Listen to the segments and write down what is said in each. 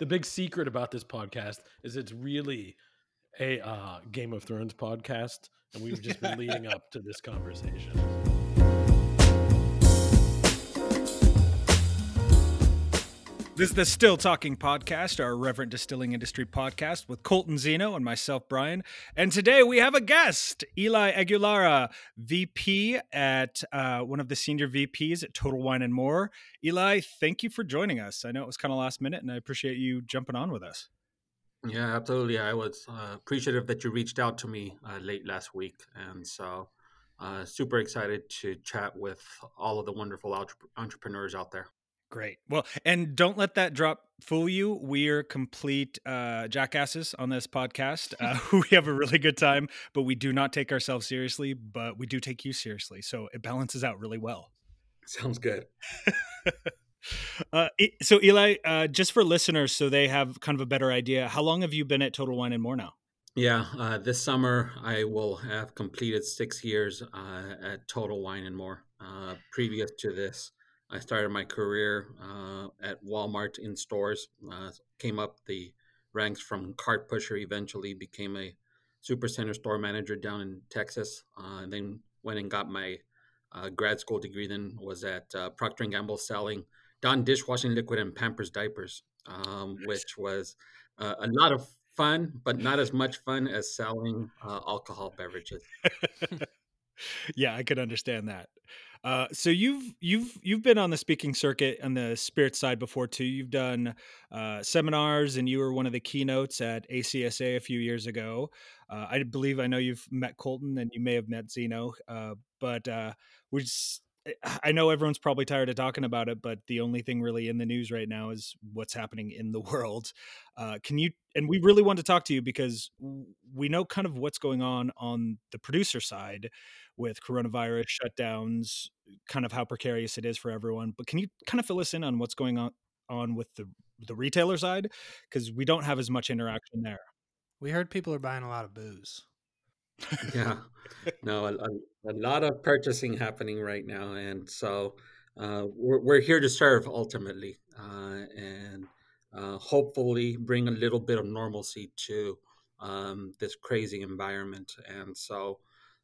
the big secret about this podcast is it's really a uh, Game of Thrones podcast, and we've just been leading up to this conversation. This is the Still Talking Podcast, our Reverent Distilling Industry podcast with Colton Zeno and myself, Brian. And today we have a guest, Eli Aguilara, VP at uh, one of the senior VPs at Total Wine and More. Eli, thank you for joining us. I know it was kind of last minute, and I appreciate you jumping on with us. Yeah, absolutely. I was uh, appreciative that you reached out to me uh, late last week. And so, uh, super excited to chat with all of the wonderful entre- entrepreneurs out there. Great. Well, and don't let that drop fool you. We're complete uh, jackasses on this podcast. Uh, we have a really good time, but we do not take ourselves seriously, but we do take you seriously. So it balances out really well. Sounds good. uh, it, so, Eli, uh, just for listeners, so they have kind of a better idea, how long have you been at Total Wine and More now? Yeah, uh, this summer I will have completed six years uh, at Total Wine and More. previous to this, I started my career uh, at Walmart in stores. Uh, came up the ranks from cart pusher. Eventually became a supercenter store manager down in Texas. Uh, and then went and got my uh, grad school degree. Then was at uh, Procter and Gamble selling Dawn dishwashing liquid and Pampers diapers, um, which was uh, a lot of fun, but not as much fun as selling alcohol beverages. yeah, I could understand that. Uh, so you've you've you've been on the speaking circuit on the spirit side before too. You've done uh, seminars, and you were one of the keynotes at ACSA a few years ago. Uh, I believe I know you've met Colton, and you may have met Zeno. Uh, but uh, we just, I know everyone's probably tired of talking about it, but the only thing really in the news right now is what's happening in the world. Uh, can you? And we really want to talk to you because we know kind of what's going on on the producer side with coronavirus shutdowns, kind of how precarious it is for everyone. But can you kind of fill us in on what's going on on with the the retailer side because we don't have as much interaction there. We heard people are buying a lot of booze. Yeah, no, a, a, lot of purchasing happening right now, and so uh, we're we're here to serve ultimately, uh, and uh, hopefully bring a little bit of normalcy to um, this crazy environment. And so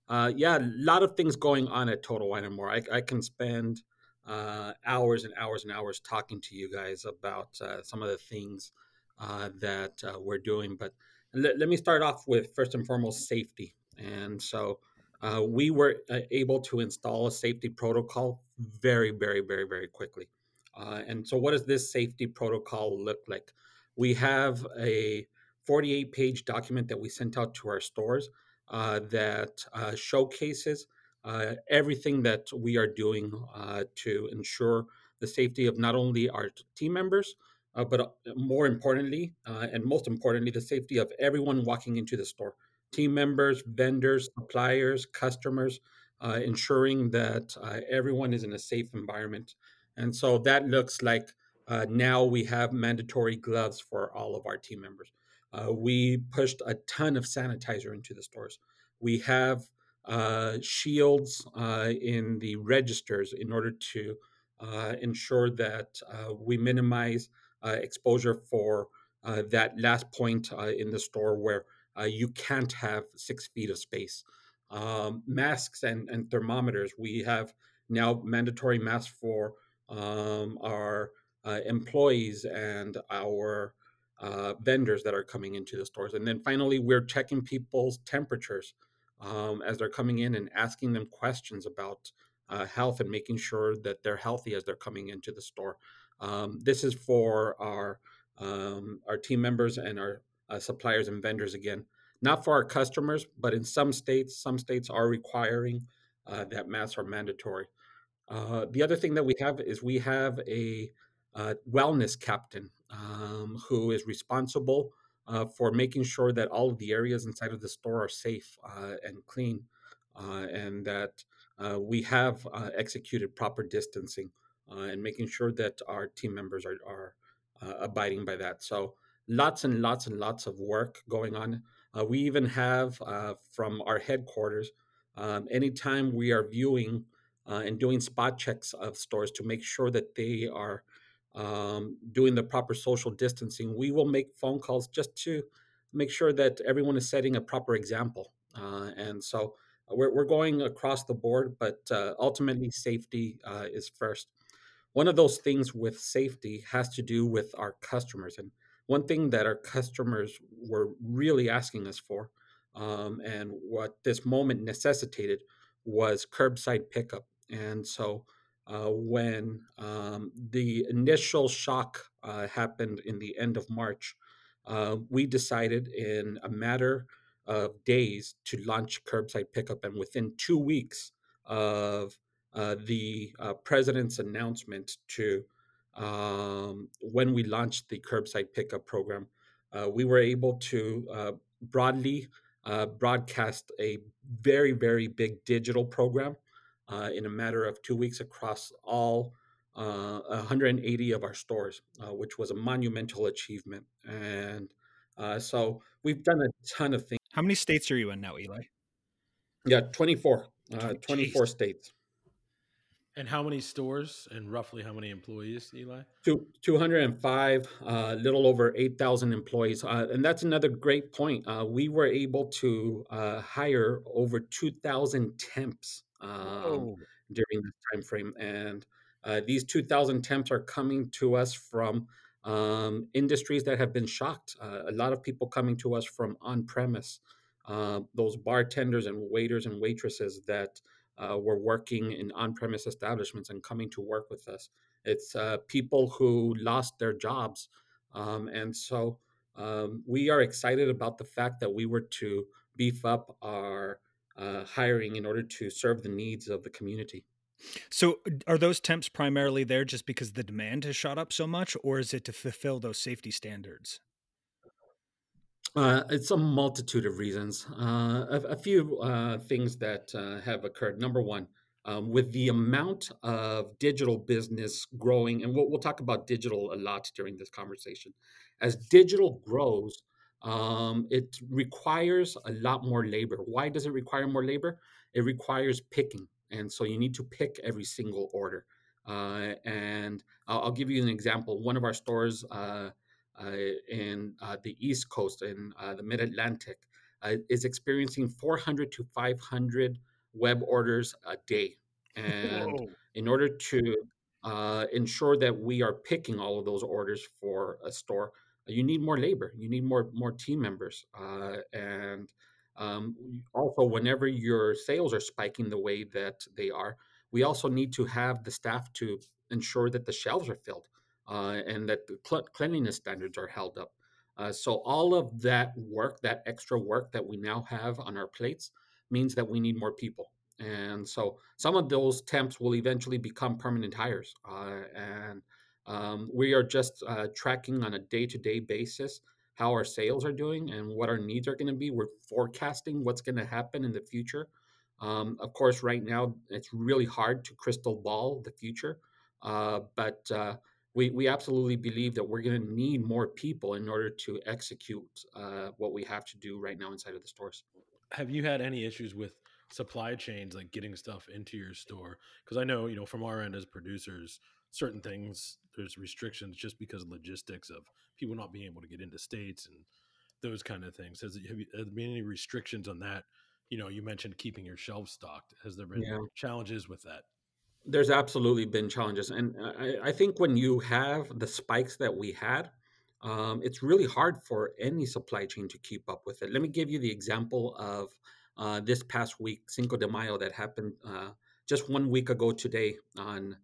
uh, yeah, a lot of things going on at Total Wine and More. I, I can spend uh, hours and hours and hours talking to you guys about uh, some of the things that we're doing. But let, let, me start off with first and foremost safety. And so uh, we were able to install a safety protocol very, very, very, very quickly. and so, what does this safety protocol look like? We have a 48 page document that we sent out to our stores uh, that uh, showcases uh, everything that we are doing uh, to ensure the safety of not only our team members, uh, but uh, more importantly, and most importantly, the safety of everyone walking into the store team members, vendors, suppliers, customers, ensuring that everyone is in a safe environment. And so that looks like now we have mandatory gloves for all of our team members. Uh, we pushed a ton of sanitizer into the stores. We have uh, shields uh, in the registers in order to uh, ensure that uh, we minimize uh, exposure for that last point in the store where you can't have six feet of space. Um, masks and, and thermometers. We have now mandatory masks for um, our employees and our uh, vendors that are coming into the stores. And then finally, we're checking people's temperatures um, as they're coming in and asking them questions about uh, health and making sure that they're healthy as they're coming into the store. Um, this is for our um, our team members and our uh, suppliers and vendors again, not for our customers, but in some states, some states are requiring uh, that masks are mandatory. Uh, the other thing that we have is we have a uh, wellness captain um, who is responsible uh, for making sure that all of the areas inside of the store are safe uh, and clean, and that we have executed proper distancing and making sure that our team members are, are abiding by that. So lots and lots and lots of work going on. we even have from our headquarters, um, anytime we are viewing and doing spot checks of stores to make sure that they are um, doing the proper social distancing, we will make phone calls just to make sure that everyone is setting a proper example. Uh, and so we're, we're going across the board, but uh, ultimately, safety uh, is first. One of those things with safety has to do with our customers. And one thing that our customers were really asking us for, um, and what this moment necessitated, was curbside pickup. And so uh, when um, the initial shock uh, happened in the end of March, uh, we decided in a matter of days to launch curbside pickup. And within two weeks of uh, the uh, president's announcement to um, when we launched the curbside pickup program, uh, we were able to uh, broadly uh, broadcast a very, very big digital program uh, in a matter of two weeks across all 180 of our stores, which was a monumental achievement. And so we've done a ton of things. How many states are you in now, Eli? Yeah, 24. 24 states. And how many stores and roughly how many employees, Eli? Two, 205, a uh, little over 8,000 employees. Uh, and that's another great point. Uh, we were able to uh, hire over 2,000 temps um, during this time frame. And uh, these 2,000 temps are coming to us from um, industries that have been shocked. Uh, a lot of people coming to us from on premise, those bartenders and waiters and waitresses that uh, were working in on-premise establishments and coming to work with us. It's uh, people who lost their jobs, um, and so um, we are excited about the fact that we were to beef up our uh, hiring in order to serve the needs of the community. So, are those temps primarily there just because the demand has shot up so much, or is it to fulfill those safety standards? Uh, it's a multitude of reasons. Uh, a, a few uh, things that uh, have occurred. Number one, um, with the amount of digital business growing, and we'll, we'll talk about digital a lot during this conversation. As digital grows, um, it requires a lot more labor. Why does it require more labor? It requires picking. And so you need to pick every single order. Uh, and I'll, I'll, give you an example. One of our stores, uh, in uh, the East Coast and uh, the Mid Atlantic is experiencing 400 to 500 web orders a day. And Whoa. in order to uh, ensure that we are picking all of those orders for a store, you need more labor. You need more more team members, uh, and um, also whenever your sales are spiking the way that they are, we also need to have the staff to ensure that the shelves are filled uh, and that the cl- cleanliness standards are held up. Uh, so all of that work, that extra work that we now have on our plates, means that we need more people. And so some of those temps will eventually become permanent hires. Uh, and um, we are just uh, tracking on a day-to-day basis how our sales are doing and what our needs are going to be. We're forecasting what's going to happen in the future. Um, of course, right now it's really hard to crystal ball the future, uh, but uh, we, we absolutely believe that we're going to need more people in order to execute uh, what we have to do right now inside of the stores. Have you had any issues with supply chains, like getting stuff into your store? Because I know, you know, from our end as producers, certain things there's restrictions just because of logistics of people not being able to get into states and those kind of things. Has, have, you, have there been any restrictions on that? You know, you mentioned keeping your shelves stocked. Has there been yeah. challenges with that? There's absolutely been challenges, and I, I, think when you have the spikes that we had, um, it's really hard for any supply chain to keep up with it. Let me give you the example of uh, this past week, Cinco de Mayo, that happened uh, just one week ago today. On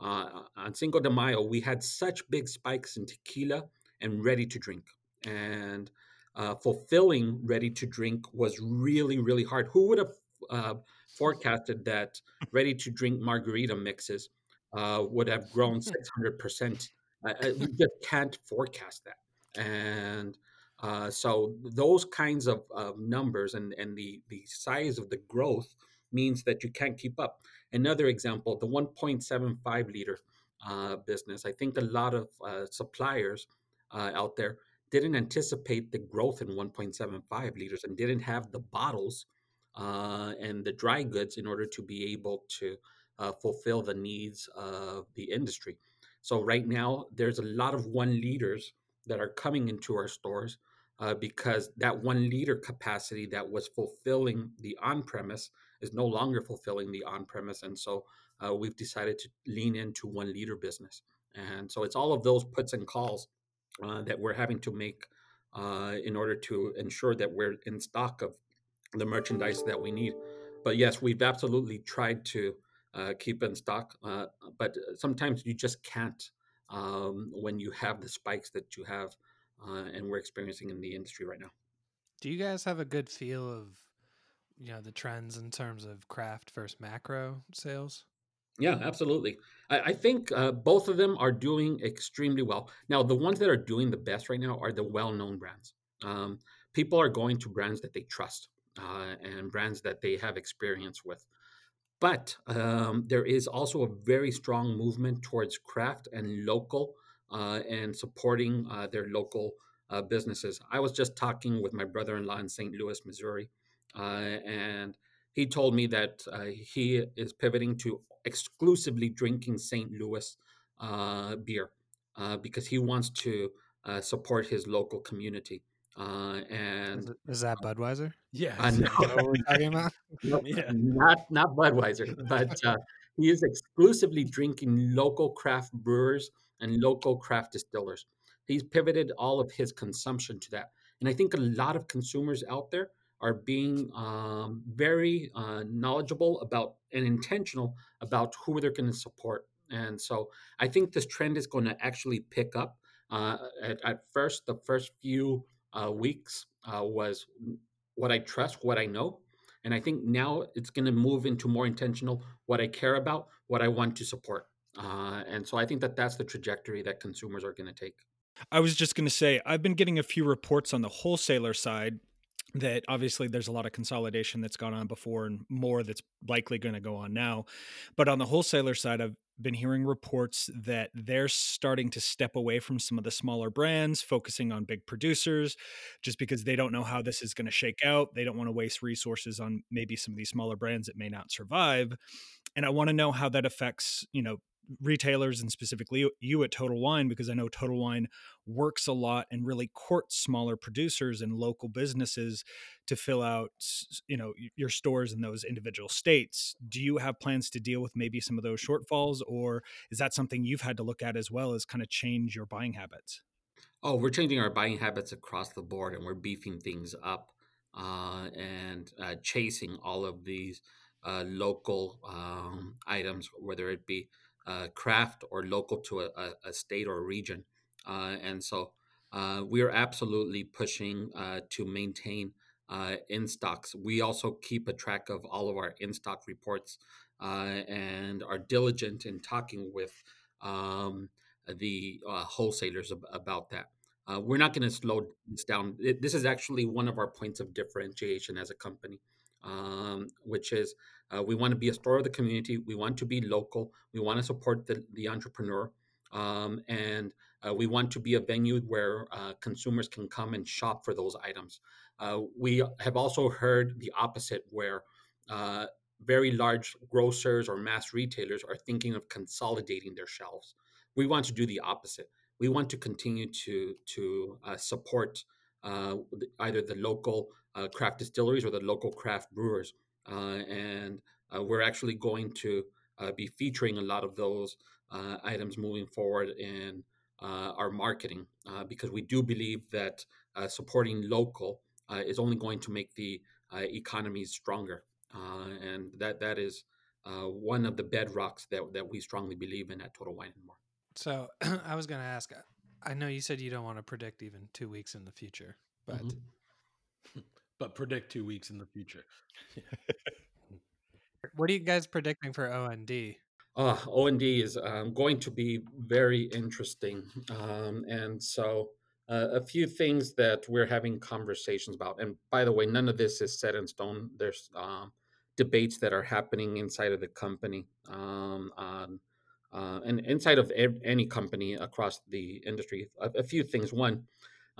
uh, on Cinco de Mayo, we had such big spikes in tequila and ready to drink, and uh, fulfilling ready to drink was really really hard. Who would have uh, forecasted that ready to drink margarita mixes uh, would have grown 600%. Uh, we just can't forecast that. And uh, so those kinds of, of numbers and, and the, the size of the growth means that you can't keep up. Another example, the 1.75 liter uh, business. I think a lot of uh, suppliers uh, out there didn't anticipate the growth in 1.75 liters and didn't have the bottles uh, and the dry goods in order to be able to uh, fulfill the needs of the industry. So right now, there's a lot of one liters that are coming into our stores uh, because that one liter capacity that was fulfilling the on premise is no longer fulfilling the on premise. And so uh, we've decided to lean into one liter business. And so it's all of those puts and calls uh, that we're having to make uh, in order to ensure that we're in stock of the merchandise that we need. But yes, we've absolutely tried to uh, keep in stock, uh, but sometimes you just can't um, when you have the spikes that you have uh, and we're experiencing in the industry right now. Do you guys have a good feel of you know the trends in terms of craft versus macro sales? Yeah, absolutely. I, I think uh, both of them are doing extremely well. Now, the ones that are doing the best right now are the well-known brands. Um, people are going to brands that they trust uh, and brands that they have experience with. But um, there is also a very strong movement towards craft and local uh, and supporting uh, their local uh, businesses. I was just talking with my brother in law in St. Louis, Missouri, uh, and he told me that uh, he is pivoting to exclusively drinking St. Louis beer because he wants to support his local community. Uh, and Is, it, is that Budweiser? Yeah. I know. Is that what we're talking about? Nope, Yeah. not not Budweiser, but uh, he is exclusively drinking local craft brewers and local craft distillers. He's pivoted all of his consumption to that, and I think a lot of consumers out there are being um, very uh, knowledgeable about and intentional about who they're going to support. And so I think this trend is going to actually pick up. Uh, at, at first, the first few uh, weeks uh, was what I trust, what I know. And I think now it's going to move into more intentional what I care about, what I want to support. Uh, and so I think that that's the trajectory that consumers are going to take. I was just going to say, I've been getting a few reports on the wholesaler side that obviously there's a lot of consolidation that's gone on before and more that's likely going to go on now. But on the wholesaler side, I've been hearing reports that they're starting to step away from some of the smaller brands, focusing on big producers, just because they don't know how this is going to shake out. They don't want to waste resources on maybe some of these smaller brands that may not survive. And I want to know how that affects, you know, retailers and specifically you at Total Wine because I know Total Wine works a lot and really courts smaller producers and local businesses to fill out you know your stores in those individual states. Do you have plans to deal with maybe some of those shortfalls or is that something you've had to look at as well as kind of change your buying habits? Oh, we're changing our buying habits across the board and we're beefing things up uh, and uh, chasing all of these uh, local um, items, whether it be uh, craft or local to a, a, state or a region. Uh, and so uh, we are absolutely pushing uh, to maintain uh, in stocks. We also keep a track of all of our in stock reports uh, and are diligent in talking with um, the wholesalers ab- about that. we're not going to slow this down. It, this is actually one of our points of differentiation as a company, um, which is uh, we want to be a store of the community. We want to be local. We want to support the, the entrepreneur. Um, and uh, we want to be a venue where uh, consumers can come and shop for those items. Uh, we have also heard the opposite, where uh, very large grocers or mass retailers are thinking of consolidating their shelves. We want to do the opposite. We want to continue to to uh, support either the local craft distilleries or the local craft brewers Uh, and uh, we're actually going to uh, be featuring a lot of those uh, items moving forward in uh, our marketing because we do believe that supporting local is only going to make the economy stronger, and that that is one of the bedrocks that that we strongly believe in at Total Wine and More. So I was going to ask. I know you said you don't want to predict even two weeks in the future, but mm-hmm. but predict two weeks in the future. what are you guys predicting for OND? Uh, OND is um, going to be very interesting. Um, and so, uh, a few things that we're having conversations about. And by the way, none of this is set in stone. There's um, debates that are happening inside of the company um, on, uh, and inside of any company across the industry. A, a few things. One,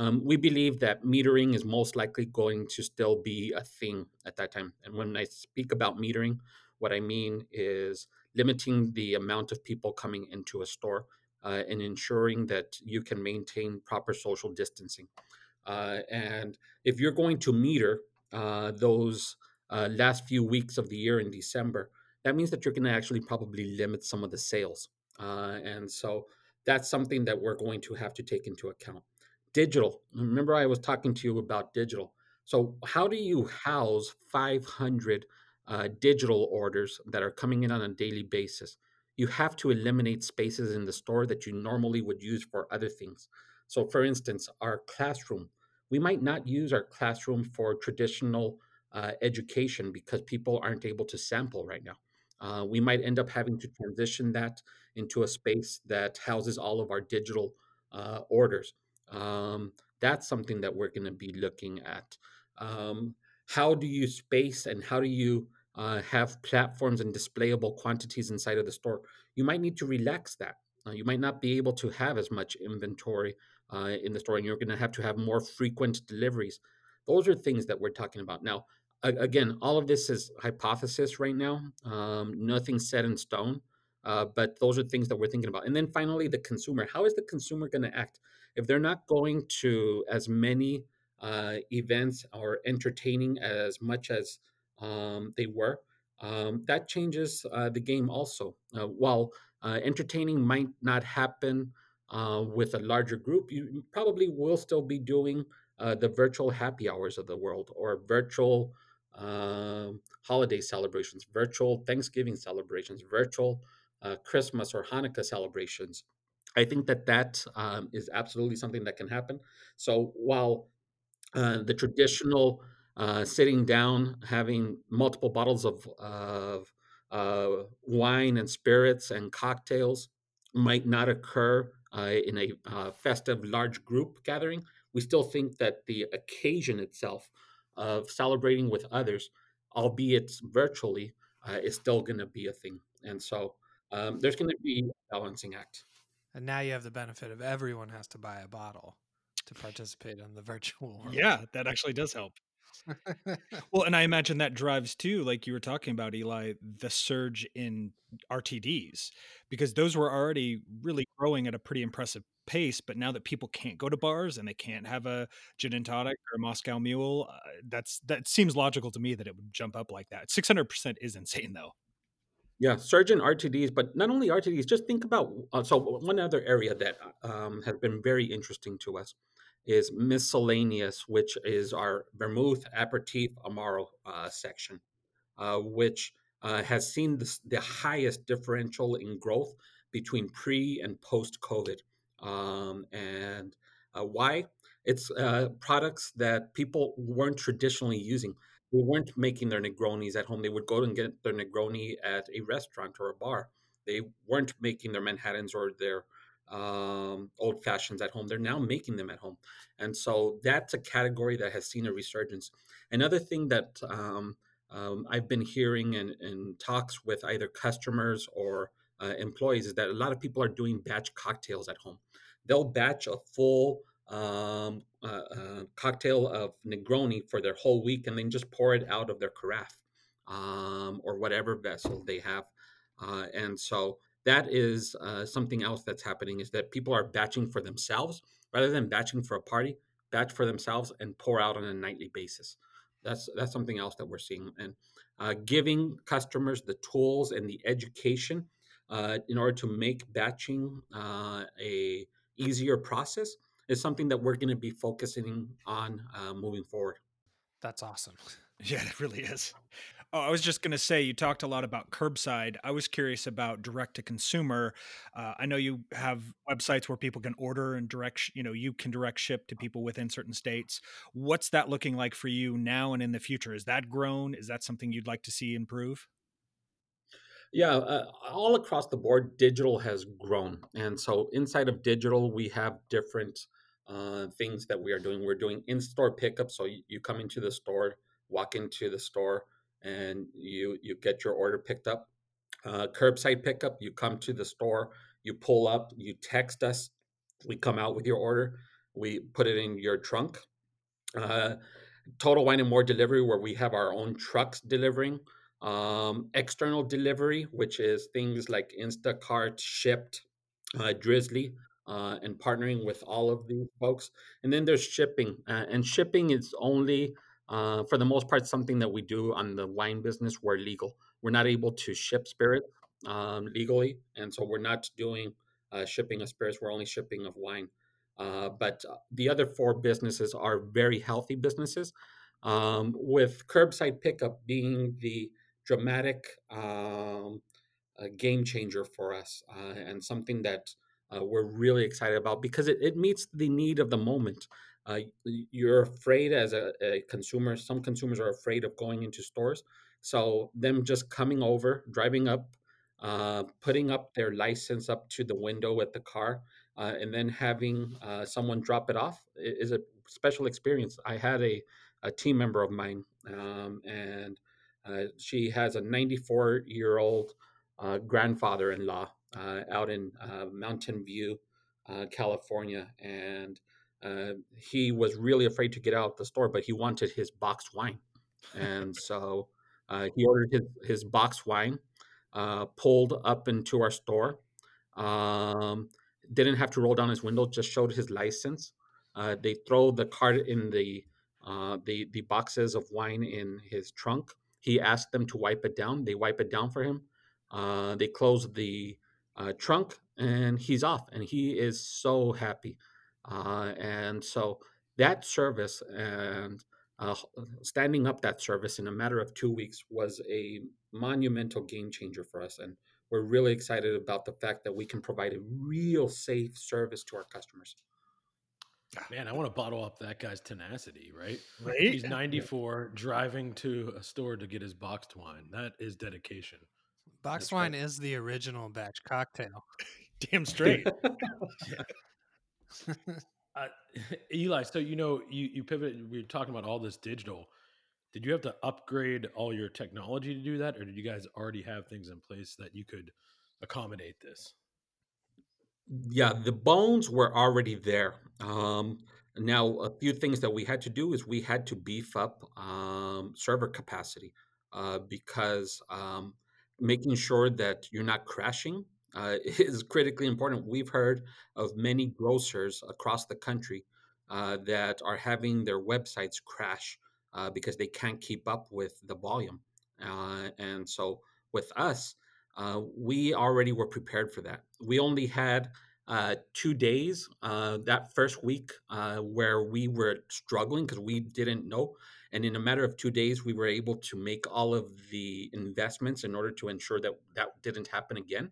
um, we believe that metering is most likely going to still be a thing at that time. And when I speak about metering, what I mean is limiting the amount of people coming into a store uh, and ensuring that you can maintain proper social distancing. Uh, and if you're going to meter uh, those uh, last few weeks of the year in December, that means that you're going to actually probably limit some of the sales. Uh, and so that's something that we're going to have to take into account. Digital. Remember, I was talking to you about digital. So, how do you house 500 uh, digital orders that are coming in on a daily basis? You have to eliminate spaces in the store that you normally would use for other things. So, for instance, our classroom, we might not use our classroom for traditional uh, education because people aren't able to sample right now. Uh, we might end up having to transition that into a space that houses all of our digital uh, orders. Um, that's something that we're going to be looking at. Um, how do you space and how do you uh, have platforms and displayable quantities inside of the store? You might need to relax that. Uh, you might not be able to have as much inventory uh, in the store, and you're going to have to have more frequent deliveries. Those are things that we're talking about. Now, again, all of this is hypothesis right now. Um, nothing set in stone, uh, but those are things that we're thinking about. And then finally, the consumer. How is the consumer going to act if they're not going to as many uh, events or entertaining as much as um, they were? Um, that changes uh, the game also. Uh, while uh, entertaining might not happen uh, with a larger group, you probably will still be doing the virtual happy hours of the world or virtual um, holiday celebrations, virtual Thanksgiving celebrations, virtual uh, Christmas or Hanukkah celebrations. I think that that um, is absolutely something that can happen. So while uh, the traditional uh, sitting down, having multiple bottles of, of uh, wine and spirits and cocktails might not occur uh, in a uh, festive large group gathering, we still think that the occasion itself of celebrating with others, albeit virtually, uh, is still going to be a thing. And so um, there's going to be a balancing act. And now you have the benefit of everyone has to buy a bottle to participate in the virtual world. Yeah, that actually does help. well, and I imagine that drives too, like you were talking about, Eli, the surge in RTDs, because those were already really growing at a pretty impressive pace. But now that people can't go to bars and they can't have a gin and tonic or a Moscow Mule, uh, that's that seems logical to me that it would jump up like that. Six hundred percent is insane, though. Yeah, surgeon RTDs, but not only RTDs. Just think about uh, so one other area that um, has been very interesting to us is miscellaneous, which is our vermouth, aperitif, amaro uh, section, uh, which uh, has seen this, the highest differential in growth between pre and post COVID. Um, and uh, why? It's uh, products that people weren't traditionally using. They weren't making their Negronis at home. They would go and get their Negroni at a restaurant or a bar. They weren't making their Manhattans or their um, old fashions at home. They're now making them at home. And so that's a category that has seen a resurgence. Another thing that um, um, I've been hearing in, in, talks with either customers or uh, employees is that a lot of people are doing batch cocktails at home. They'll batch a full um, uh, uh, cocktail of Negroni for their whole week and then just pour it out of their carafe um, or whatever vessel they have. Uh, and so that is uh, something else that's happening is that people are batching for themselves rather than batching for a party batch for themselves and pour out on a nightly basis that's that's something else that we're seeing and uh, giving customers the tools and the education uh, in order to make batching uh, a easier process is something that we're going to be focusing on uh, moving forward that's awesome yeah it really is Oh, I was just going to say you talked a lot about curbside. I was curious about direct to consumer. Uh, I know you have websites where people can order and direct, you know, you can direct ship to people within certain states. What's that looking like for you now and in the future? Is that grown? Is that something you'd like to see improve? Yeah, uh, all across the board, digital has grown. And so inside of digital, we have different uh, things that we are doing. We're doing in store pickup. So you, you come into the store, walk into the store, and you you get your order picked up. Uh, curbside pickup, you come to the store, you pull up, you text us, we come out with your order, we put it in your trunk. Uh, Total Wine and More delivery, where we have our own trucks delivering. Um, external delivery, which is things like Instacart, Shipt, uh, Drizzly, uh, and partnering with all of these folks. And then there's shipping, uh, and shipping is only, uh, for the most part, something that we do on the wine business We're legal. We're not able to ship spirit um, legally, and so we're not doing uh, shipping of spirits. We're only shipping of wine. Uh, but uh, the other four businesses are very healthy businesses, um, with curbside pickup being the dramatic um, game changer for us and something that uh, we're really excited about because it, it meets the need of the moment. Uh, you're afraid as a, a consumer, some consumers are afraid of going into stores. So, them just coming over, driving up, uh, putting up their license up to the window at the car, uh, and then having uh, someone drop it off is a special experience. I had a, a team member of mine, um, and uh, she has a 94 year old grandfather in law out in uh, Mountain View, uh, California. And uh, he was really afraid to get out the store, but he wanted his boxed wine. And so uh, he ordered his, his boxed wine, uh, pulled up into our store, um, didn't have to roll down his window, just showed his license. Uh, they throw the cart in the, uh, the the boxes of wine in his trunk. He asked them to wipe it down. They wipe it down for him. Uh, they close the uh, trunk, and he's off, and he is so happy. Uh, and so that service and uh, standing up that service in a matter of two weeks was a monumental game changer for us, and we're really excited about the fact that we can provide a real safe service to our customers. Man, I want to bottle up that guy's tenacity, right? Right? He's 94, driving to a store to get his boxed wine. That is dedication. Boxed That's right. wine is the original batch cocktail. Damn straight. Uh, Eli, so you know, you you pivot. We are talking about all this digital. Did you have to upgrade all your technology to do that, or did you guys already have things in place that you could accommodate this? Yeah, the bones were already there. Um, now, a few things that we had to do is we had to beef up um, server capacity uh, because um, making sure that you're not crashing uh, is critically important. We've heard of many grocers across the country uh, that are having their websites crash uh, because they can't keep up with the volume. Uh, and so, with us, uh, we already were prepared for that. We only had uh, two days that first week where we were struggling because we didn't know. And in a matter of two days, we were able to make all of the investments in order to ensure that that didn't happen again,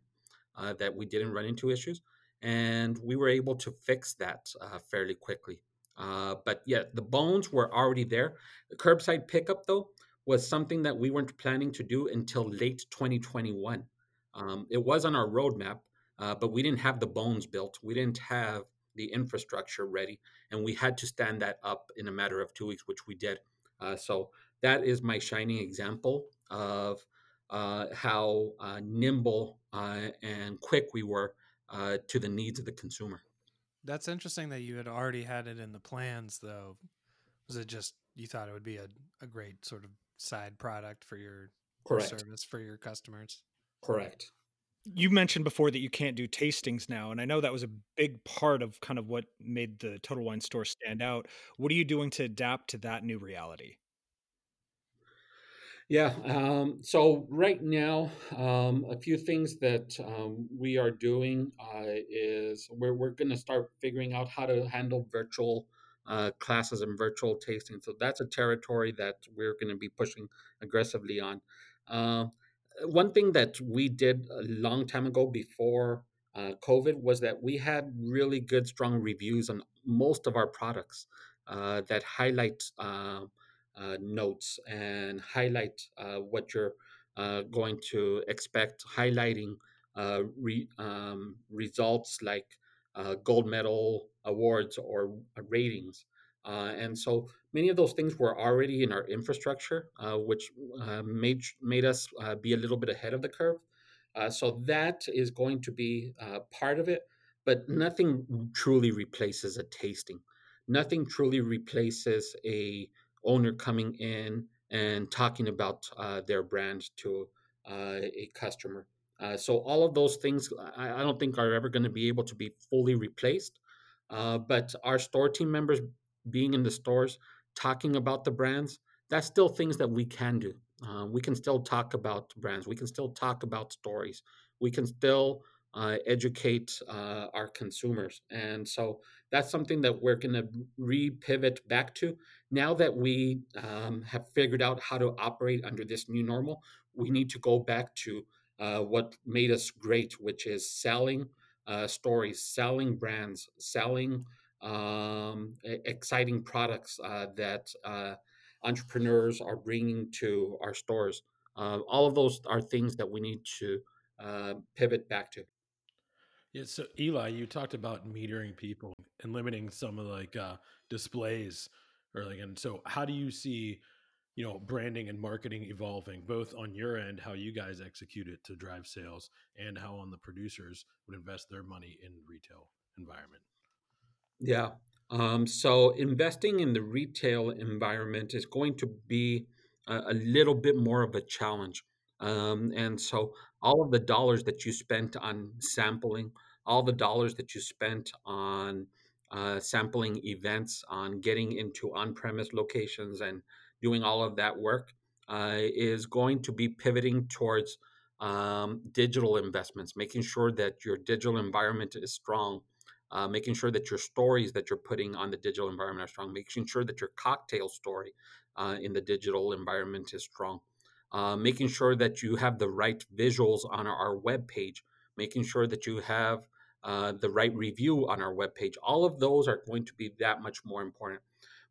uh, that we didn't run into issues. And we were able to fix that uh, fairly quickly. Uh, but yeah, the bones were already there. The curbside pickup, though, was something that we weren't planning to do until late 2021. Um, it was on our roadmap, uh, but we didn't have the bones built. We didn't have the infrastructure ready, and we had to stand that up in a matter of two weeks, which we did. Uh, so that is my shining example of uh, how uh, nimble uh, and quick we were uh, to the needs of the consumer. That's interesting that you had already had it in the plans, though. Was it just you thought it would be a, a great sort of side product for your your Correct. service for your customers? Correct. You mentioned before that you can't do tastings now, and I know that was a big part of kind of what made the Total Wine store stand out. What are you doing to adapt to that new reality? Yeah. Um, so right now, um, a few things that um, we are doing uh, is we're we're going to start figuring out how to handle virtual uh, classes and virtual tasting. So that's a territory that we're going to be pushing aggressively on. Um, one thing that we did a long time ago before uh, COVID was that we had really good, strong reviews on most of our products uh, that highlight. Uh, uh, notes and highlight uh, what you're uh, going to expect, highlighting re, um, results like gold medal awards or ratings. And so many of those things were already in our infrastructure, uh, which uh, made made us uh, be a little bit ahead of the curve. Uh, so that is going to be uh, part of it, but nothing truly replaces a tasting. Nothing truly replaces a owner coming in and talking about uh, their brand to a customer. So all of those things, I, I don't think are ever going to be able to be fully replaced. But our store team members being in the stores, talking about the brands, that's still things that we can do. Uh, we can still talk about brands. We can still talk about stories. We can still uh, educate uh, our consumers. And so that's something that we're going to re pivot back to. Now that we um, have figured out how to operate under this new normal, we need to go back to uh, what made us great, which is selling uh, stories, selling brands, selling um, exciting products uh, that uh, entrepreneurs are bringing to our stores. Uh, all of those are things that we need to uh, pivot back to. Yeah, so Eli, you talked about metering people and limiting some of like uh, displays like, and so how do you see, you know, branding and marketing evolving both on your end, how you guys execute it to drive sales, and how on the producers would invest their money in retail environment? Yeah. Um, so investing in the retail environment is going to be a, a little bit more of a challenge. Um, and so all of the dollars that you spent on sampling, all the dollars that you spent on uh, sampling events, on getting into on premise locations and doing all of that work uh, is going to be pivoting towards um, digital investments, making sure that your digital environment is strong uh, making sure that your stories that you're putting on the digital environment are strong, making sure that your cocktail story uh, in the digital environment is strong, uh, making sure that you have the right visuals on our, web page, making sure that you have uh, the right review on our web page. All of those are going to be that much more important.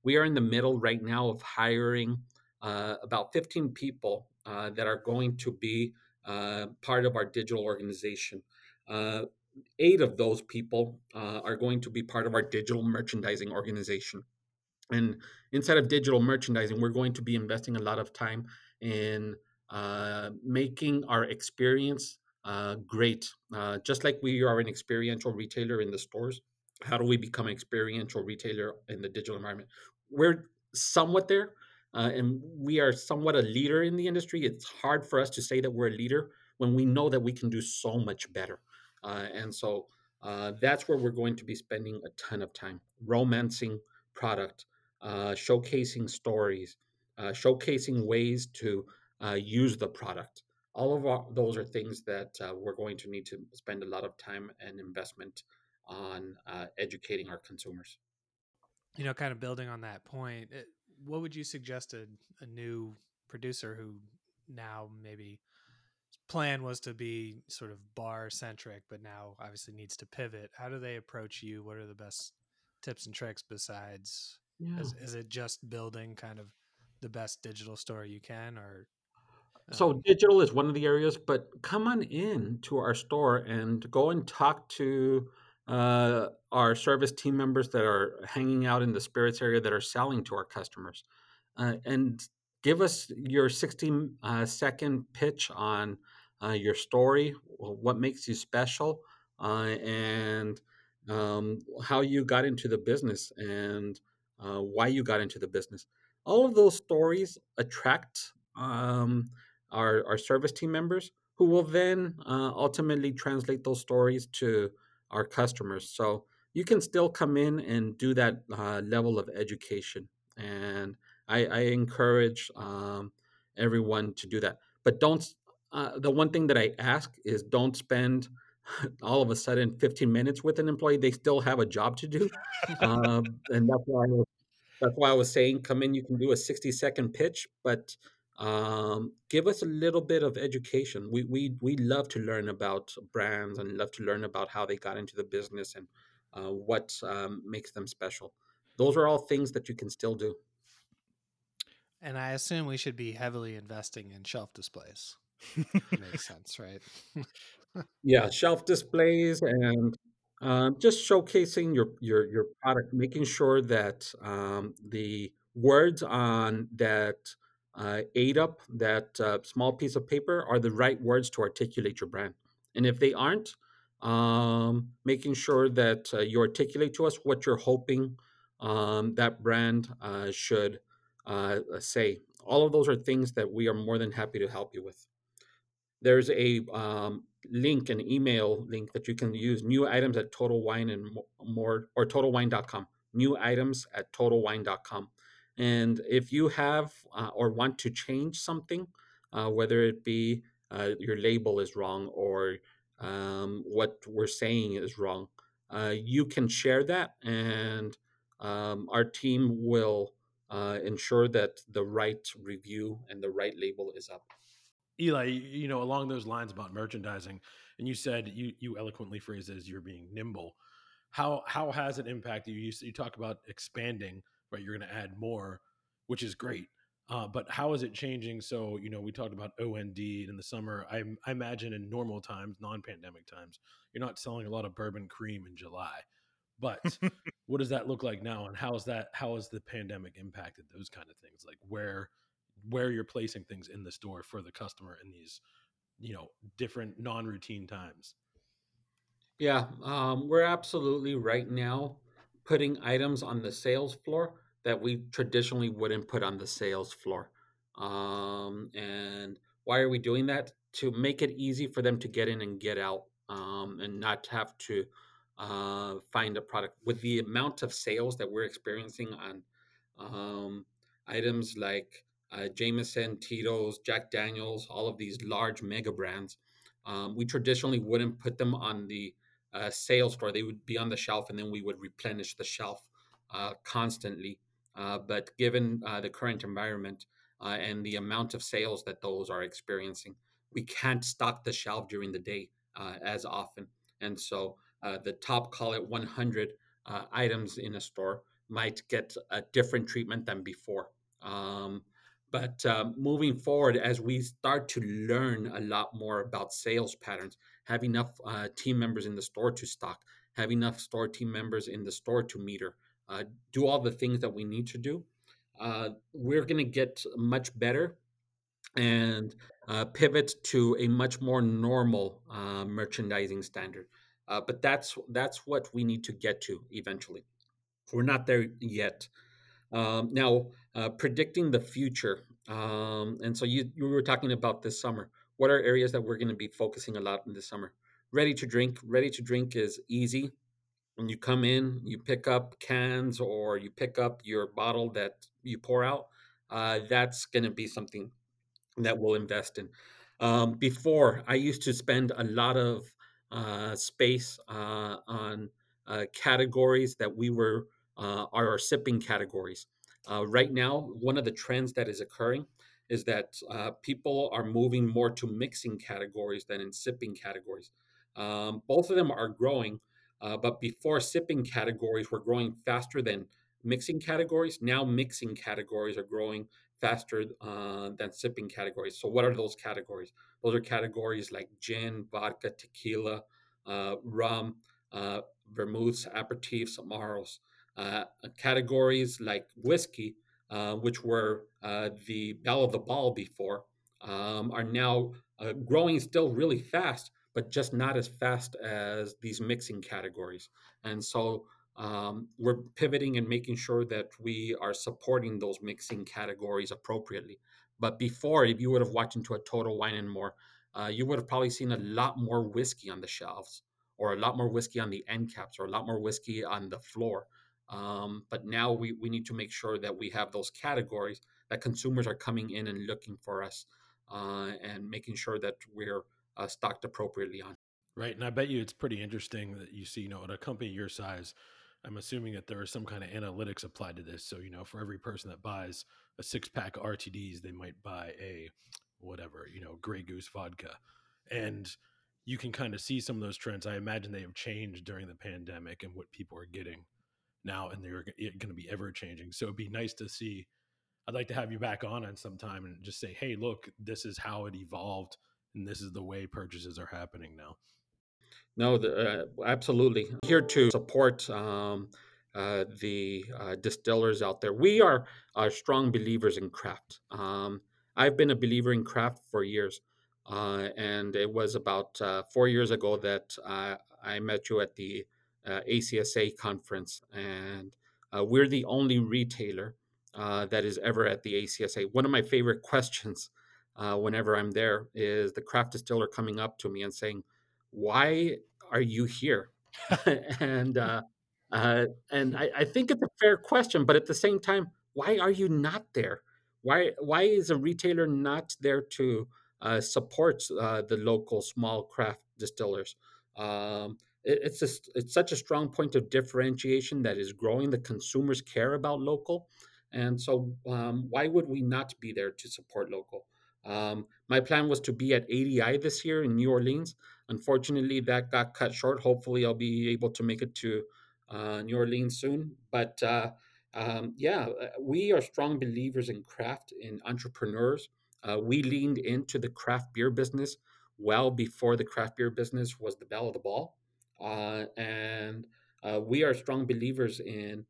We are in the middle right now of hiring uh, about 15 people uh, that are going to be part of our digital organization. Eight of those people uh, are going to be part of our digital merchandising organization. And inside of digital merchandising, we're going to be investing a lot of time in uh, making our experience uh, great. Uh, just like we are an experiential retailer in the stores, how do we become an experiential retailer in the digital environment? We're somewhat there, uh, and we are somewhat a leader in the industry. It's hard for us to say that we're a leader when we know that we can do so much better. Uh, and so uh, that's where we're going to be spending a ton of time romancing product, uh, showcasing stories, uh, showcasing ways to uh, use the product. All of our, those are things that uh, we're going to need to spend a lot of time and investment on educating our consumers. You know, kind of building on that point, what would you suggest a, a new producer who now maybe plan was to be sort of bar centric, but now obviously needs to pivot. How do they approach you? What are the best tips and tricks besides? Yeah. Is, is it just building kind of the best digital store you can, or? Um... So digital is one of the areas, but come on in to our store and go and talk to uh, our service team members that are hanging out in the spirits area that are selling to our customers, uh, and give us your 60 uh, second pitch on uh, your story, what makes you special, uh, and um, how you got into the business and uh, why you got into the business. All of those stories attract um, our, our service team members who will then uh, ultimately translate those stories to our customers. So you can still come in and do that uh, level of education. And I, I encourage um, everyone to do that. But don't uh, the one thing that I ask is don't spend all of a sudden 15 minutes with an employee. They still have a job to do, um, and that's why I was, that's why I was saying come in. You can do a 60 second pitch, but um, give us a little bit of education. We we we love to learn about brands and love to learn about how they got into the business and uh, what um, makes them special. Those are all things that you can still do. And I assume we should be heavily investing in shelf displays. Makes sense, right? yeah, shelf displays and um, just showcasing your your your product, making sure that um, the words on that uh, eight up that uh, small piece of paper are the right words to articulate your brand. And if they aren't, um, making sure that uh, you articulate to us what you're hoping um, that brand uh, should uh, say. All of those are things that we are more than happy to help you with. There's a um, link, an email link that you can use new items at Total Wine and more, or totalwine.com. New items at totalwine.com. And if you have uh, or want to change something, uh, whether it be uh, your label is wrong or um, what we're saying is wrong, uh, you can share that, and um, our team will uh, ensure that the right review and the right label is up. Eli, you know, along those lines about merchandising, and you said you you eloquently phrased it as you're being nimble. How how has it impacted you? You, you talk about expanding, right? You're going to add more, which is great. Uh, but how is it changing? So you know, we talked about OND in the summer. I, I imagine in normal times, non-pandemic times, you're not selling a lot of bourbon cream in July. But what does that look like now, and how is that? How has the pandemic impacted those kind of things? Like where where you're placing things in the store for the customer in these you know different non-routine times. Yeah um, we're absolutely right now putting items on the sales floor that we traditionally wouldn't put on the sales floor. Um, and why are we doing that? To make it easy for them to get in and get out um, and not have to uh, find a product. With the amount of sales that we're experiencing on um, items like uh, Jameson, Tito's, Jack Daniels, all of these large mega brands. Um, we traditionally wouldn't put them on the uh, sales floor. They would be on the shelf, and then we would replenish the shelf uh, constantly. Uh, but given uh, the current environment uh, and the amount of sales that those are experiencing, we can't stock the shelf during the day as often. And so the top, call it 100 items in a store, might get a different treatment than before. Um, but um, moving forward, as we start to learn a lot more about sales patterns, have enough uh, team members in the store to stock, have enough store team members in the store to meter, uh, do all the things that we need to do, uh, we're going to get much better and uh, pivot to a much more normal uh, merchandising standard. Uh, but that's that's what we need to get to eventually. We're not there yet. Um, now, uh, predicting the future. Um, and so you, you were talking about this summer. What are areas that we're going to be focusing a lot in this summer? Ready to drink. Ready to drink is easy. When you come in, you pick up cans or you pick up your bottle that you pour out. Uh, that's going to be something that we'll invest in. Um, before, I used to spend a lot of uh, space uh, on uh, categories that we were uh, are our sipping categories. Uh, right now, one of the trends that is occurring is that uh, people are moving more to mixing categories than in sipping categories. Um, both of them are growing, uh, but before sipping categories were growing faster than mixing categories. Now mixing categories are growing faster uh, than sipping categories. So, what are those categories? Those are categories like gin, vodka, tequila, uh, rum, uh, vermouths, aperitifs, amaros. Uh, categories like whiskey, uh, which were uh, the belle of the ball before, um, are now growing still really fast, but just not as fast as these mixing categories. And so um, we're pivoting and making sure that we are supporting those mixing categories appropriately. But before, if you would have walked into a Total Wine and More, uh, you would have probably seen a lot more whiskey on the shelves, or a lot more whiskey on the end caps, or a lot more whiskey on the floor. Um, but now we, we need to make sure that we have those categories that consumers are coming in and looking for us uh, and making sure that we're uh, stocked appropriately on. Right. And I bet you it's pretty interesting that you see, you know, at a company your size, I'm assuming that there is some kind of analytics applied to this. So, you know, for every person that buys a six pack RTDs, they might buy a whatever, you know, Grey Goose vodka. And you can kind of see some of those trends. I imagine they have changed during the pandemic and what people are getting now and they're going to be ever changing. So it'd be nice to see. I'd like to have you back on at some time and just say, hey, look, this is how it evolved and this is the way purchases are happening now. No, the, uh, absolutely. Here to support um, uh, the uh, distillers out there. We are, are strong believers in craft. Um, I've been a believer in craft for years. Uh, and it was about uh, four years ago that I met you at the uh, ACSA conference, and uh, we're the only retailer uh, that is ever at the ACSA. One of my favorite questions uh, whenever I'm there is the craft distiller coming up to me and saying, "Why are you here?" and uh, uh, and I, I think it's a fair question, but at the same time, why are you not there? Why why is a retailer not there to uh, support uh, the local small craft distillers? Um, it's just it's such a strong point of differentiation that is growing. The consumers care about local, and so um, why would we not be there to support local? Um, my plan was to be at ADI this year in New Orleans. Unfortunately, that got cut short. Hopefully, I'll be able to make it to uh, New Orleans soon. But uh, um, yeah, uh, we are strong believers in craft, in entrepreneurs. Uh, we leaned into the craft beer business well before the craft beer business was the belle of the ball. Uh, and uh, we are strong believers in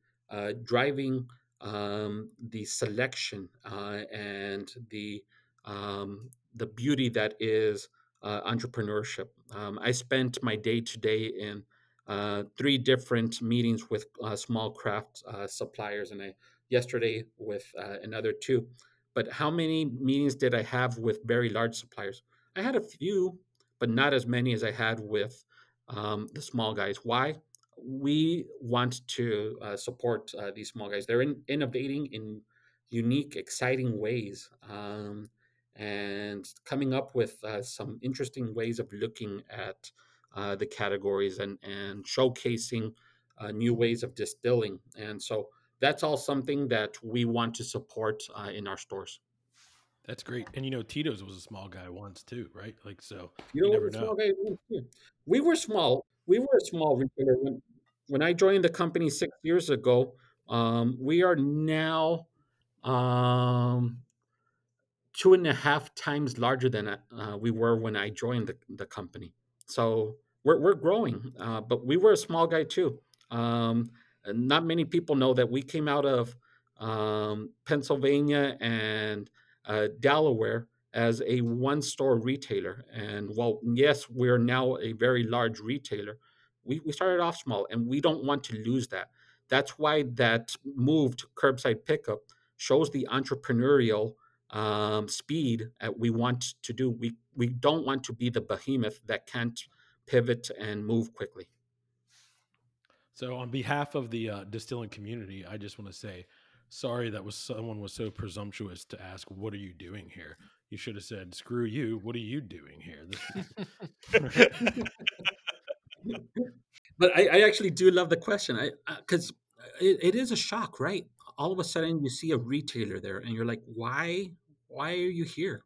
driving um, the selection and the um, the beauty that is uh, entrepreneurship. Um, I spent my day to day in uh, three different meetings with uh, small craft uh, suppliers, and I yesterday with uh, another two. But how many meetings did I have with very large suppliers? I had a few, but not as many as I had with um, the small guys. Why? We want to uh, support these small guys. They're in, innovating in unique, exciting ways. Um, and coming up with uh, some interesting ways of looking at uh, the categories and, and showcasing uh, new ways of distilling. And so that's all something that we want to support uh, in our stores. That's great. And you know, Tito's was a small guy once too, right? Like, so you, know, you never know. We were small. We were a small retailer when, when I joined the company six years ago. Um, we are now um, two and a half times larger than uh, we were when I joined the, the company. So we're, we're growing, uh, but we were a small guy too. Um, not many people know that we came out of um, Pennsylvania and uh, Delaware as a one store retailer. And while, yes, we're now a very large retailer, we, we started off small and we don't want to lose that. That's why that move to curbside pickup shows the entrepreneurial um, speed we want to do. We we don't want to be the behemoth that can't pivot and move quickly. So, on behalf of the uh, distilling community, I just want to say, sorry that was someone was so presumptuous to ask, "What are you doing here?" You should have said, "Screw you! What are you doing here?" but I, I, actually do love the question, I because it, it is a shock, right? all of a sudden you see a retailer there and you're like why why are you here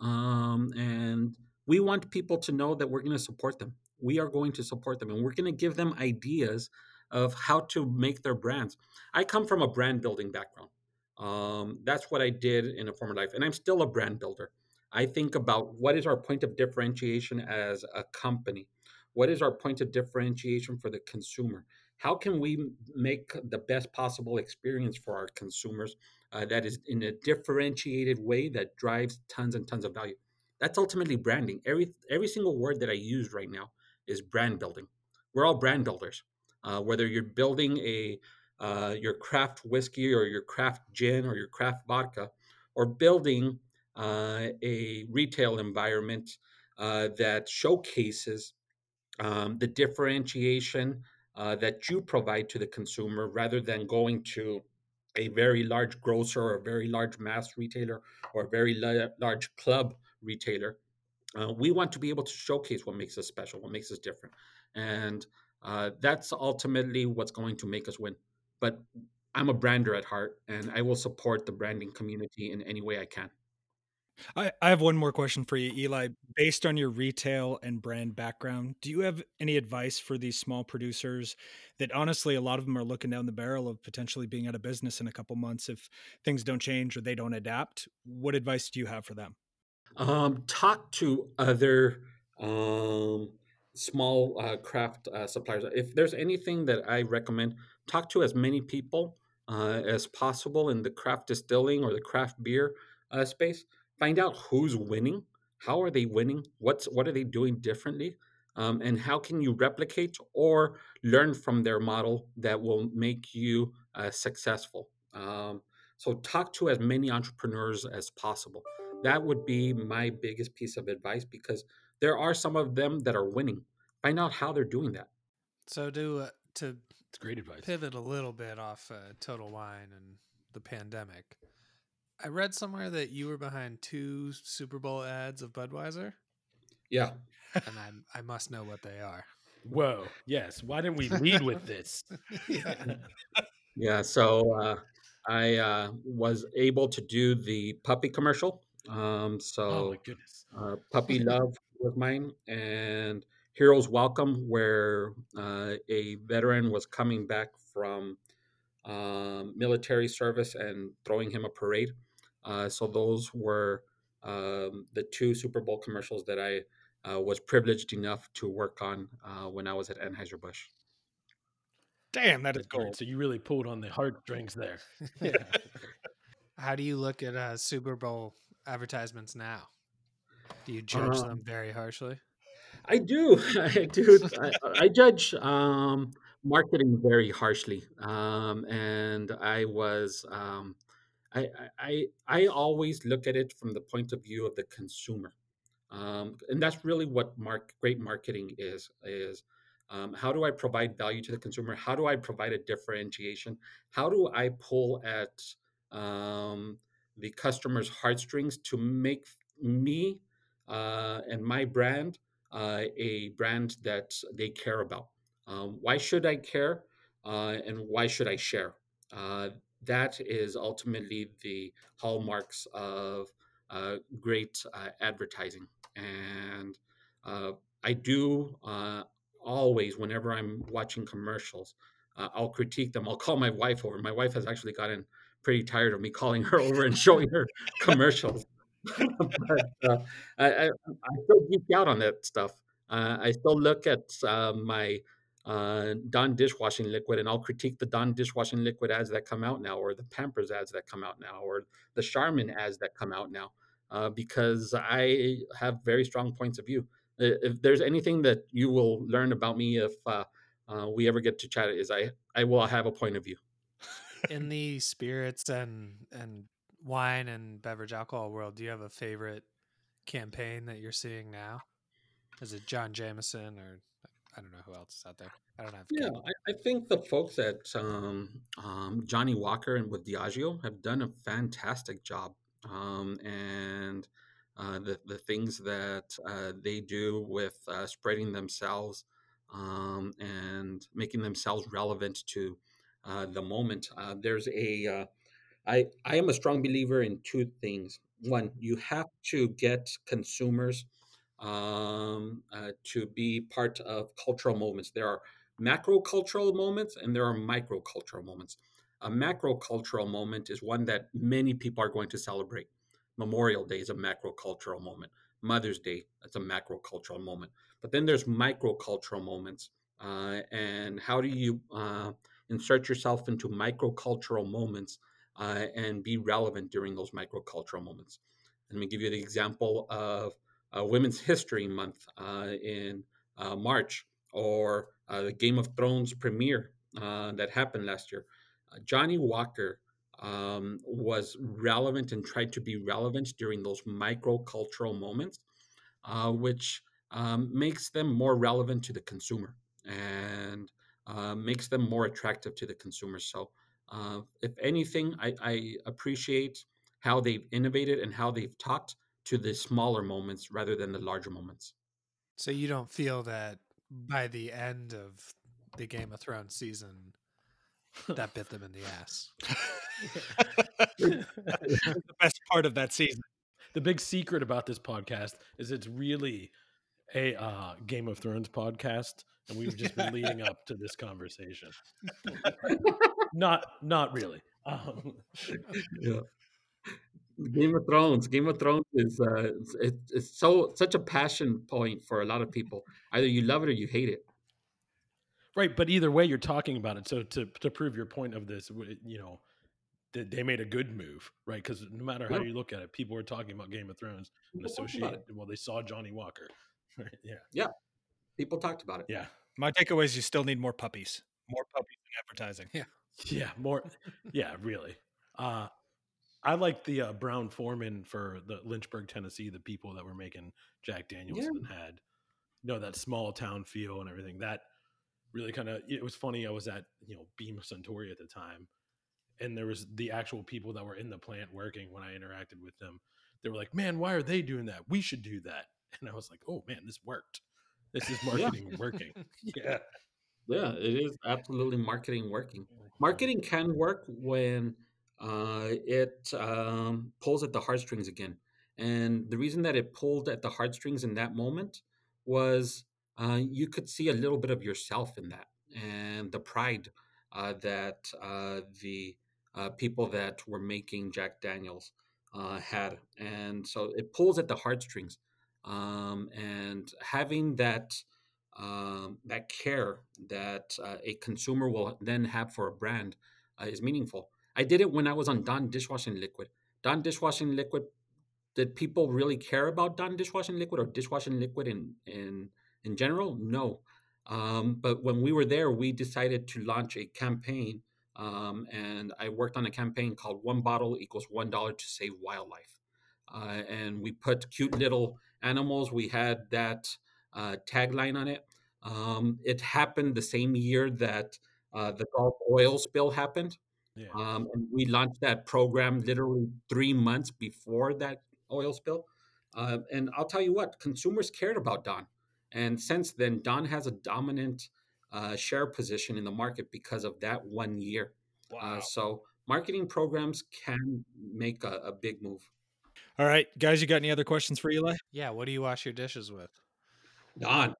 um, and we want people to know that we're going to support them we are going to support them and we're going to give them ideas of how to make their brands. I come from a brand building background. Um, that's what i did in a former life and i'm still a brand builder. I think about what is our point of differentiation as a company? What is our point of differentiation for the consumer? How can we make the best possible experience for our consumers uh, that is in a differentiated way that drives tons and tons of value? That's ultimately branding. Every every single word that i use right now is brand building. We're all brand builders uh, whether you're building a uh, your craft whiskey or your craft gin or your craft vodka or building uh, a retail environment uh, that showcases um, the differentiation uh, that you provide to the consumer rather than going to a very large grocer or a very large mass retailer or a very la- large club retailer. Uh, we want to be able to showcase what makes us special, what makes us different. And uh, that's ultimately what's going to make us win. But I'm a brander at heart, and I will support the branding community in any way I can. I, I have one more question for you, Eli. Based on your retail and brand background, do you have any advice for these small producers that honestly, a lot of them are looking down the barrel of potentially being out of business in a couple months if things don't change or they don't adapt? What advice do you have for them? Um, talk to other um, small uh, craft uh, suppliers. If there's anything that I recommend, talk to as many people uh, as possible in the craft distilling or the craft beer uh, space. Find out who's winning how are they winning what's what are they doing differently um, and how can you replicate or learn from their model that will make you uh, successful. Um, so talk to as many entrepreneurs as possible. That would be my biggest piece of advice because there are some of them that are winning. Find out how they're doing that. So do uh, to It's great advice. pivot a little bit off uh, Total Wine and the pandemic, I read somewhere that you were behind two Super Bowl ads of Budweiser, Yeah. and I I must know what they are. Whoa. Yes. Why didn't we lead with this? Yeah, so uh, I uh, was able to do the puppy commercial. Um, oh so my goodness. uh, Puppy Love was mine, and Heroes Welcome, where uh, a veteran was coming back from um, military service and throwing him a parade. Uh, so those were um, the two Super Bowl commercials that I uh, was privileged enough to work on uh, when I was at Anheuser Busch. Damn, that is great. gold. So you really pulled on the heartstrings there. Yeah. How do you look at uh, Super Bowl advertisements now? Do you judge Um, them very harshly? I do. I do. I, I judge um, marketing very harshly, um, and I was. Um, I, I I always look at it from the point of view of the consumer, um, and that's really what mark great marketing is. Is um, how do I provide value to the consumer? How do I provide a differentiation? How do I pull at um, the customer's heartstrings to make me and my brand uh, a brand that they care about. Um, why should I care? Uh, and why should I share? Uh, that is ultimately the hallmarks of uh, great uh, advertising. And uh, I do uh, always, whenever I'm watching commercials, uh, I'll critique them. I'll call my wife over. My wife has actually gotten pretty tired of me calling her over and showing her commercials. but uh, I, I, still geek out on that stuff. Uh, I still look at uh, my uh, Dawn dishwashing liquid and I'll critique the Dawn dishwashing liquid ads that come out now, or the Pampers ads that come out now, or the Charmin ads that come out now, uh, because I have very strong points of view. If there's anything that you will learn about me if uh, we ever get to chat, is I I will have a point of view. In the spirits and and wine and beverage alcohol world, do you have a favorite campaign that you're seeing now? Is it John Jameson or I don't know who else is out there? I don't have. Yeah. I, I think the folks at um, um, Johnnie Walker and with Diageo have done a fantastic job. Um, and uh, the, the things that uh, they do with uh, spreading themselves um, and making themselves relevant to uh, the moment. Uh, there's a, uh, I, I am a strong believer in two things. One, you have to get consumers um, uh, to be part of cultural moments. There are macro cultural moments and there are micro cultural moments. A macro cultural moment is one that many people are going to celebrate. Memorial Day is a macro cultural moment. Mother's Day, that's a macro cultural moment. But then there's micro cultural moments. Uh, and how do you uh, insert yourself into micro cultural moments uh, and be relevant during those micro cultural moments? Let me give you the example of uh, Women's History Month uh, in uh, March or uh, the Game of Thrones premiere uh, that happened last year. Johnnie Walker um, was relevant and tried to be relevant during those microcultural moments, which um, makes them more relevant to the consumer and makes them more attractive to the consumer. So, uh, if anything, I, I appreciate how they've innovated and how they've talked to the smaller moments rather than the larger moments. So you don't feel that by the end of the Game of Thrones season that bit them in the ass. the best part of that season. the big secret about this podcast is it's really a uh, Game of Thrones podcast, and we've just been leading up to this conversation. not, not really. Um, yeah. Game of Thrones. Game of Thrones is uh, it's, it's, it's so such a passion point for a lot of people. Either you love it or you hate it. right, but either way, you're talking about it. So to to prove your point of this, you know, that they made a good move, right? Because no matter how Yeah. you look at it, people were talking about Game of Thrones and People talked associate. about it. Well, they saw Johnnie Walker. Right, yeah, People talked about it. yeah, My takeaway is you still need more puppies. More puppies in advertising. yeah. Yeah, more, yeah. Really. Uh, I like the uh, Brown-Forman for the Lynchburg, Tennessee. The people that were making Jack Daniels Yeah. and had, you know, that small town feel and everything. That really kind of it was funny. I was at you know Beam Suntory at the time, and there was the actual people that were in the plant working when I interacted with them. They were like, "Man, why are they doing that? We should do that." And I was like, "Oh man, this worked. This is marketing working." Yeah, Yeah, it is absolutely marketing working. Marketing can work when uh, it um, pulls at the heartstrings again. And the reason that it pulled at the heartstrings in that moment was uh, you could see a little bit of yourself in that and the pride uh, that uh, the uh, people that were making Jack Daniels uh, had. And so it pulls at the heartstrings. Um, and having that um, that care that uh, a consumer will then have for a brand uh, is meaningful. I did it when I was on Dawn dishwashing liquid. Dawn dishwashing liquid. Did people really care about Dawn dishwashing liquid or dishwashing liquid in in in general? No. Um, but when we were there, we decided to launch a campaign, um, and I worked on a campaign called "One Bottle Equals One Dollar to Save Wildlife," uh, and we put cute little animals. We had that uh, tagline on it. Um, it happened the same year that uh, the Gulf oil spill happened. yeah. Um, and we launched that program literally three months before that oil spill. Uh, and I'll tell you what, consumers cared about Dawn. And since then, Dawn has a dominant uh, share position in the market because of that one year. Uh, so marketing programs can make a, a big move. All right, guys, you got any other questions for Eli? Yeah, what do you wash your dishes with? Dawn,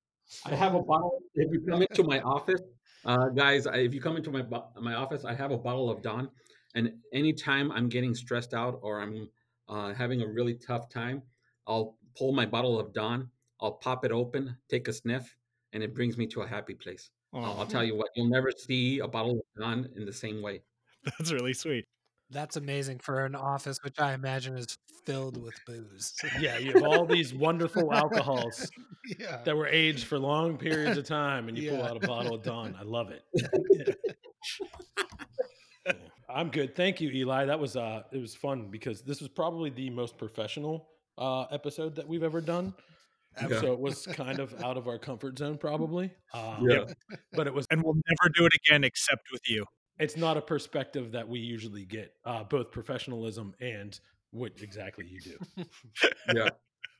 I have a bottle. If you come into my office, uh, guys, I- if you come into my my office, I have a bottle of Dawn, and anytime I'm getting stressed out or I'm uh, having a really tough time, I'll pull my bottle of Dawn, I'll pop it open, take a sniff, and it brings me to a happy place. I'll, Oh, I'll tell you what, you'll never see a bottle of Dawn in the same way. that's really sweet. That's amazing for an office which I imagine is filled with booze. yeah, you have all these wonderful alcohols yeah. that were aged for long periods of time, and you pull out a bottle of Dawn. I love it. Yeah. I'm good. Thank you, Eli. That was uh, it was fun because this was probably the most professional uh episode that we've ever done. Okay. So it was kind of out of our comfort zone, probably. Um, Yeah. But it was. And we'll never do it again except with you. It's not a perspective that we usually get. Uh, both professionalism and what exactly you do. yeah.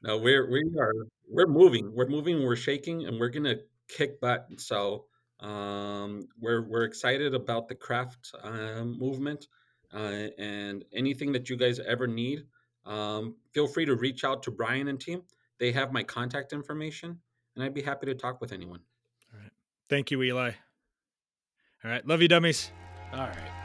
No, we're we are we're moving. We're moving. We're shaking, and we're gonna kick butt. So um, we're we're excited about the craft um, movement, uh, and anything that you guys ever need, um, feel free to reach out to Brian and team. They have my contact information, and I'd be happy to talk with anyone. All right. Thank you, Eli. All right, love you, dummies. All right.